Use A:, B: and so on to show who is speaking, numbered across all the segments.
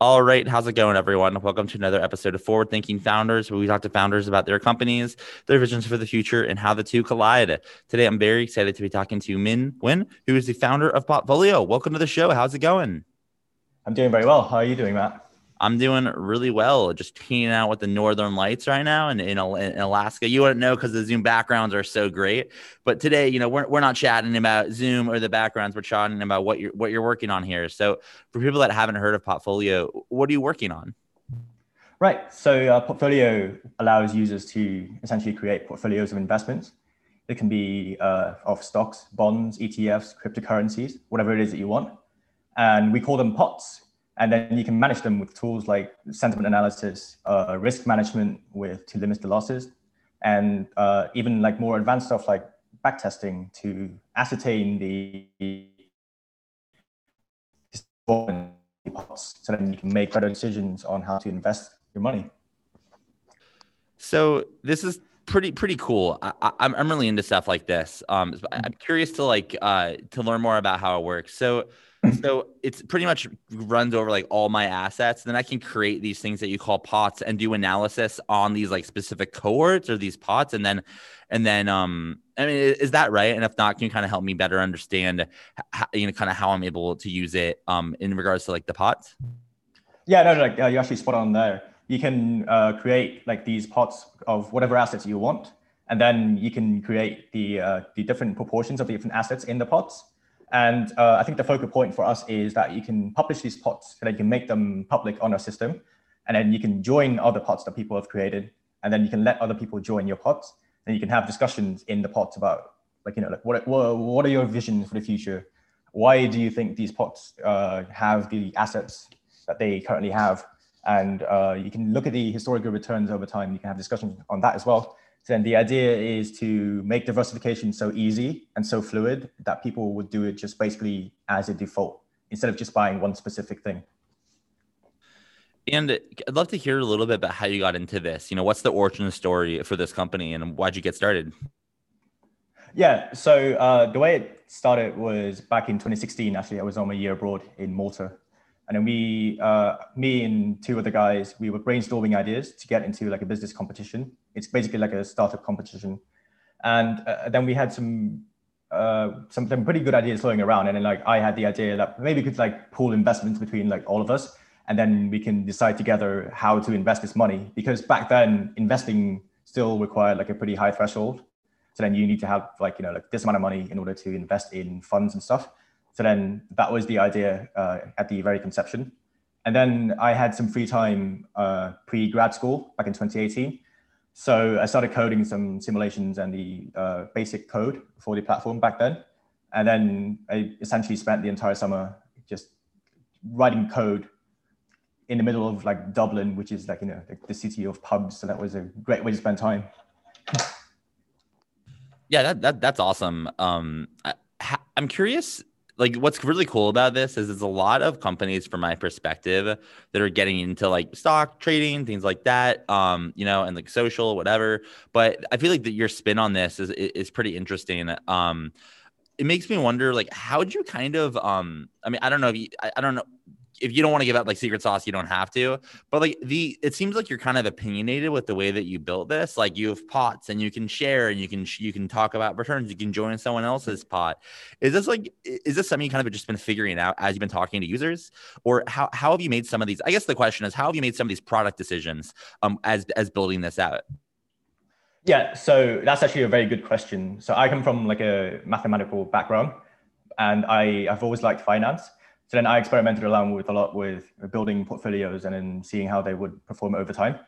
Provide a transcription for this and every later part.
A: All right, how's it going, everyone? Welcome to another episode of Forward Thinking Founders, where we talk to founders about their companies, their visions for the future, and how the two collide. Today, I'm very excited to be talking to Min Nguyen, who is the founder of Potfolio. Welcome to the show. How's it going?
B: I'm doing very well. How are you doing, Matt?
A: I'm doing really well. Just hanging out with the northern lights right now in, in, in Alaska. You wouldn't know because the Zoom backgrounds are so great. But today, you know, we're, we're not chatting about Zoom or the backgrounds. We're chatting about what you're what you're working on here. So for people that haven't heard of Potfolio, what are you working on?
B: Right. So uh, Potfolio allows users to essentially create portfolios of investments. It can be uh, of stocks, bonds, ETFs, cryptocurrencies, whatever it is that you want. And we call them pots and then you can manage them with tools like sentiment analysis, uh, risk management with to limit the losses, and uh, even like more advanced stuff like backtesting to ascertain the so then you can make better decisions on how to invest your money.
A: So this is pretty pretty cool. I, am I'm really into stuff like this. Um, I'm curious to like uh, to learn more about how it works. So so it's pretty much runs over like all my assets. Then I can create these things that you call pots and do analysis on these like specific cohorts or these pots. And then, and then, um, I mean, is that right? And if not, can you kind of help me better understand, how, you know, kind of how I'm able to use it, um, in regards to like the pots?
B: Yeah, no, no like uh, you're actually spot on there. You can uh, create like these pots of whatever assets you want, and then you can create the uh, the different proportions of the different assets in the pots and uh, I think the focal point for us is that you can publish these pots so that you can make them public on our system. And then you can join other pots that people have created. And then you can let other people join your pots. And you can have discussions in the pots about, like, you know, like what, what, what are your visions for the future? Why do you think these pots uh, have the assets that they currently have? And uh, you can look at the historical returns over time. You can have discussions on that as well then the idea is to make diversification so easy and so fluid that people would do it just basically as a default instead of just buying one specific thing.
A: And I'd love to hear a little bit about how you got into this. You know, what's the origin story for this company and why'd you get started?
B: Yeah, so uh, the way it started was back in 2016. Actually, I was on my year abroad in Malta and then we, uh, me and two other guys, we were brainstorming ideas to get into like a business competition. It's basically like a startup competition. And uh, then we had some, uh, some, some pretty good ideas flowing around. And then like, I had the idea that maybe we could like pool investments between like all of us. And then we can decide together how to invest this money. Because back then investing still required like a pretty high threshold. So then you need to have like, you know, like this amount of money in order to invest in funds and stuff. So then that was the idea uh, at the very conception. And then I had some free time uh, pre grad school back in 2018. So I started coding some simulations and the uh, basic code for the platform back then. And then I essentially spent the entire summer just writing code in the middle of like Dublin, which is like, you know, the city of pubs. So that was a great way to spend time.
A: yeah, that, that that's awesome. Um, I, I'm curious like what's really cool about this is there's a lot of companies from my perspective that are getting into like stock trading things like that um you know and like social whatever. But i feel like that your spin on this is is pretty interesting um it makes me wonder like how would you kind of um i mean i don't know if you, I, I don't know if you don't want to give out like secret sauce, you don't have to. But like the, it seems like you're kind of opinionated with the way that you built this. Like you have pots and you can share and you can you can talk about returns. You can join someone else's pot. Is this like is this something you kind of just been figuring out as you've been talking to users, or how how have you made some of these? I guess the question is how have you made some of these product decisions um as as building this out?
B: Yeah, so that's actually a very good question. So I come from like a mathematical background, and I I've always liked finance. So then I experimented around with a lot with building portfolios and then seeing how they would perform over time.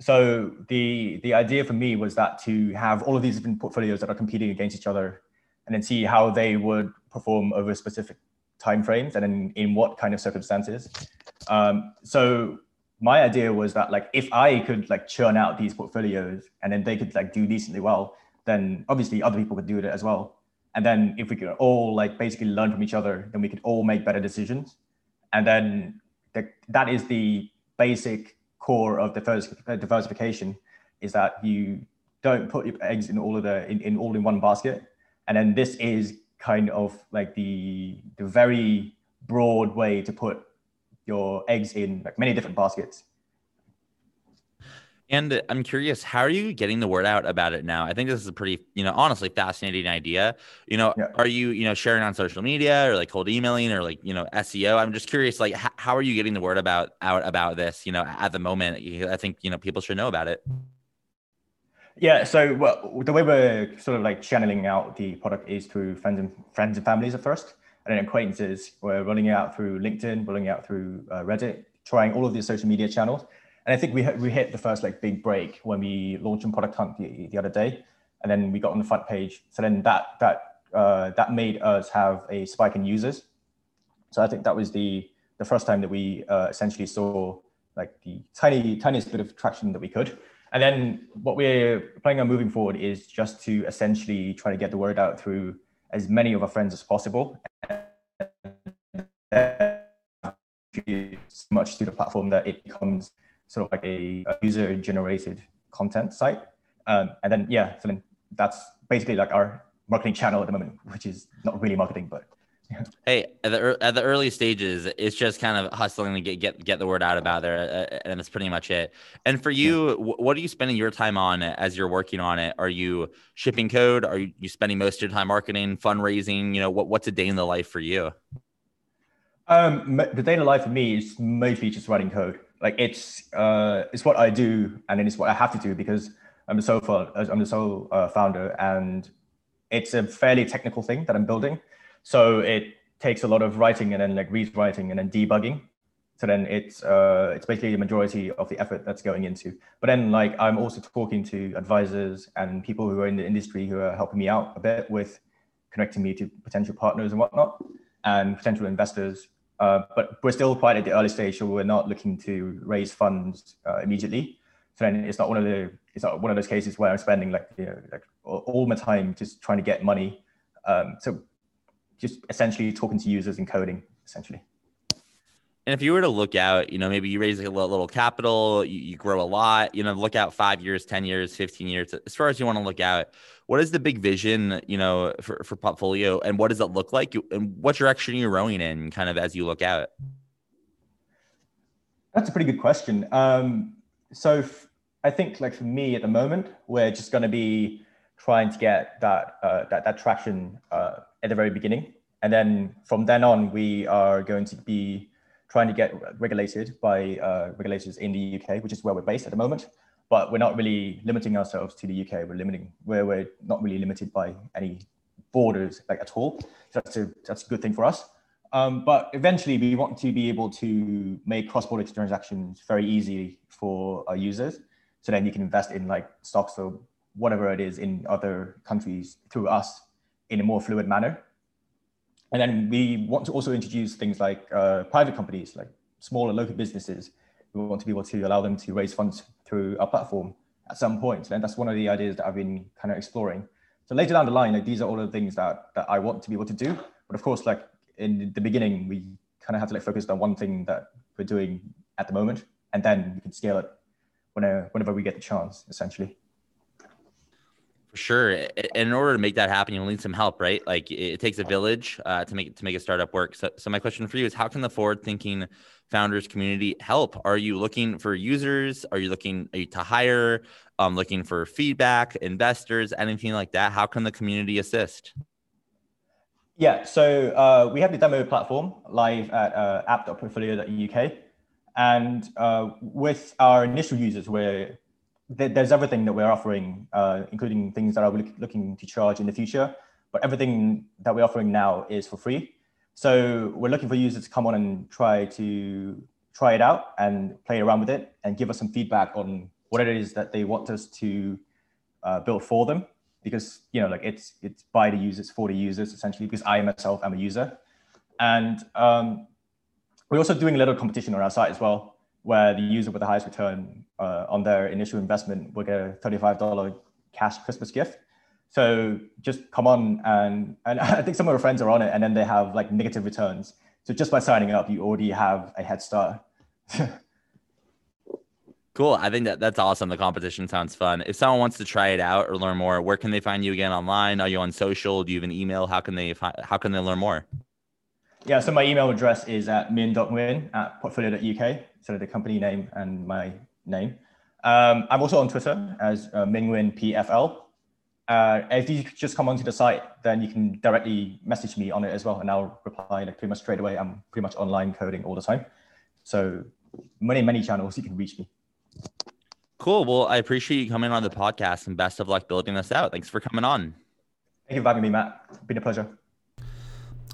B: So the the idea for me was that to have all of these different portfolios that are competing against each other, and then see how they would perform over specific time frames and in, in what kind of circumstances. Um, so my idea was that like if I could like churn out these portfolios and then they could like do decently well, then obviously other people could do it as well. And then if we could all like basically learn from each other, then we could all make better decisions. And then the, that is the basic core of uh, diversification is that you don't put your eggs in all of the in, in all in one basket. And then this is kind of like the the very broad way to put your eggs in like many different baskets.
A: And I'm curious, how are you getting the word out about it now? I think this is a pretty, you know, honestly fascinating idea. You know, yeah. are you, you know, sharing on social media or like cold emailing or like, you know, SEO? I'm just curious, like, h- how are you getting the word about out about this? You know, at the moment, I think you know people should know about it.
B: Yeah. So, well, the way we're sort of like channeling out the product is through friends and friends and families at first and then acquaintances. We're rolling it out through LinkedIn, rolling it out through uh, Reddit, trying all of these social media channels. And I think we, we hit the first like big break when we launched on Product Hunt the, the other day, and then we got on the front page. So then that that uh, that made us have a spike in users. So I think that was the the first time that we uh, essentially saw like the tiny tiniest bit of traction that we could. And then what we're planning on moving forward is just to essentially try to get the word out through as many of our friends as possible. So much to the platform that it becomes sort of like a, a user generated content site. Um, and then, yeah, so then that's basically like our marketing channel at the moment, which is not really marketing, but
A: hey, at the at the early stages, it's just kind of hustling to get get get the word out about there, uh, and that's pretty much it. And for you, yeah. what are you spending your time on as you're working on it? Are you shipping code? Are you, you spending most of your time marketing, fundraising? You know, what what's a day in the life for you?
B: Um, the day in the life for me is mostly just writing code. Like it's uh, it's what I do, and it's what I have to do because I'm the sole I'm the sole uh, founder, and it's a fairly technical thing that I'm building. So it takes a lot of writing and then like rewriting and then debugging. So then it's uh, it's basically the majority of the effort that's going into. But then like I'm also talking to advisors and people who are in the industry who are helping me out a bit with connecting me to potential partners and whatnot and potential investors. Uh, but we're still quite at the early stage, so we're not looking to raise funds uh, immediately. So then it's not one of the it's not one of those cases where I'm spending like you know like all my time just trying to get money. Um, so just essentially talking to users and coding essentially.
A: And if you were to look out, you know, maybe you raise a little, little capital, you, you, grow a lot, you know, look out five years, 10 years, 15 years, as far as you want to look out, what is the big vision, you know, for, for Potfolio and what does it look like? And what direction you're you rowing in kind of as you look out?
B: That's a pretty good question. Um, so f- I think like for me at the moment, we're just going to be trying to get that, uh, that, that traction uh, at the very beginning. And then from then on, we are going to be trying to get regulated by uh, regulators in the UK, which is where we're based at the moment. But we're not really limiting ourselves to the UK. We're limiting where we're not really limited by any borders like at all. So that's a that's a good thing for us. Um, but eventually, we want to be able to make cross-border transactions very easy for our users. So then you can invest in like stocks or whatever it is in other countries through us in a more fluid manner. And then we want to also introduce things like uh, private companies, like smaller local businesses. We want to be able to allow them to raise funds through our platform at some point. And that's one of the ideas that I've been kind of exploring. So later down the line, like these are all the things that, that I want to be able to do. But of course, like in the beginning, we kind of have to like focus on one thing that we're doing at the moment, and then we can scale it whenever, whenever we get the chance, essentially.
A: For sure. In order to make that happen, you'll need some help, right? Like it takes a village uh, to make to make a startup work. So, so my question for you is, how can the forward-thinking founders community help? Are you looking for users? Are you looking you to hire? Um, looking for feedback, investors, anything like that? How can the community assist?
B: Yeah, so uh, we have the demo platform live at uh, app.potfolio.uk. And uh, with our initial users, where there's everything that we're offering, uh, including things that are looking to charge in the future. But everything that we're offering now is for free. So we're looking for users to come on and try to try it out and play around with it and give us some feedback on what it is that they want us to uh, build for them because you know like it's it's by the users for the users essentially because I myself am a user, and um, we're also doing a little competition on our site as well, where the user with the highest return uh, on their initial investment will get a thirty-five dollar cash Christmas gift. So just come on and and I think some of our friends are on it, and then they have like negative returns. So just by signing up, you already have a head start.
A: Cool. I think that that's awesome. The competition sounds fun. If someone wants to try it out or learn more, where can they find you again online? Are you on social? Do you have an email? How can they find, how can they learn more?
B: Yeah, so my email address is at min.nguyen at potfolio.uk, so the company name and my name. Um, I'm also on Twitter as uh, PFL. Uh, if you just come onto the site, then you can directly message me on it as well, and I'll reply like, pretty much straight away. I'm pretty much online coding all the time. So many, many channels you can reach me.
A: Cool. Well, I appreciate you coming on the podcast and best of luck building this out. Thanks for coming on.
B: Thank you for having me, Matt. It's been a pleasure.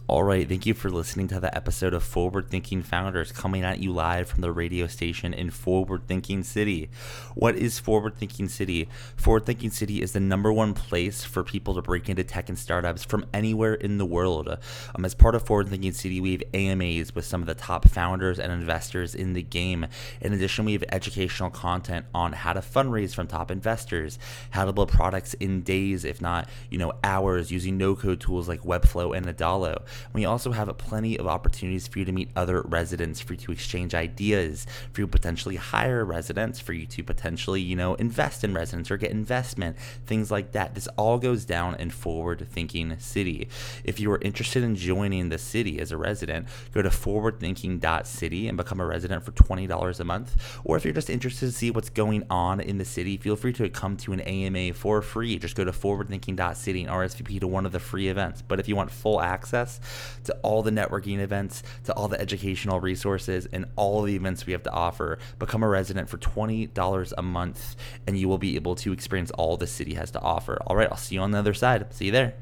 A: All right, thank you for listening to the episode of Forward Thinking Founders coming at you live from the radio station in Forward Thinking City. What is Forward Thinking City? Forward Thinking City is the number one place for people to break into tech and startups from anywhere in the world. Um, as part of Forward Thinking City, we have AMAs with some of the top founders and investors in the game. In addition, we have educational content on how to fundraise from top investors, how to build products in days, if not, you know, hours using no-code tools like Webflow and Adalo. We also have plenty of opportunities for you to meet other residents, for you to exchange ideas, for you to potentially hire residents, for you to potentially, you know, invest in residents or get investment, things like that. This all goes down in forward thinking city. If you are interested in joining the city as a resident, go to forwardthinking.city and become a resident for $20 a month. Or if you're just interested to see what's going on in the city, feel free to come to an AMA for free. Just go to forwardthinking.city and RSVP to one of the free events. But if you want full access, to all the networking events, to all the educational resources, and all the events we have to offer. Become a resident for $20 a month, and you will be able to experience all the city has to offer. All right, I'll see you on the other side. See you there.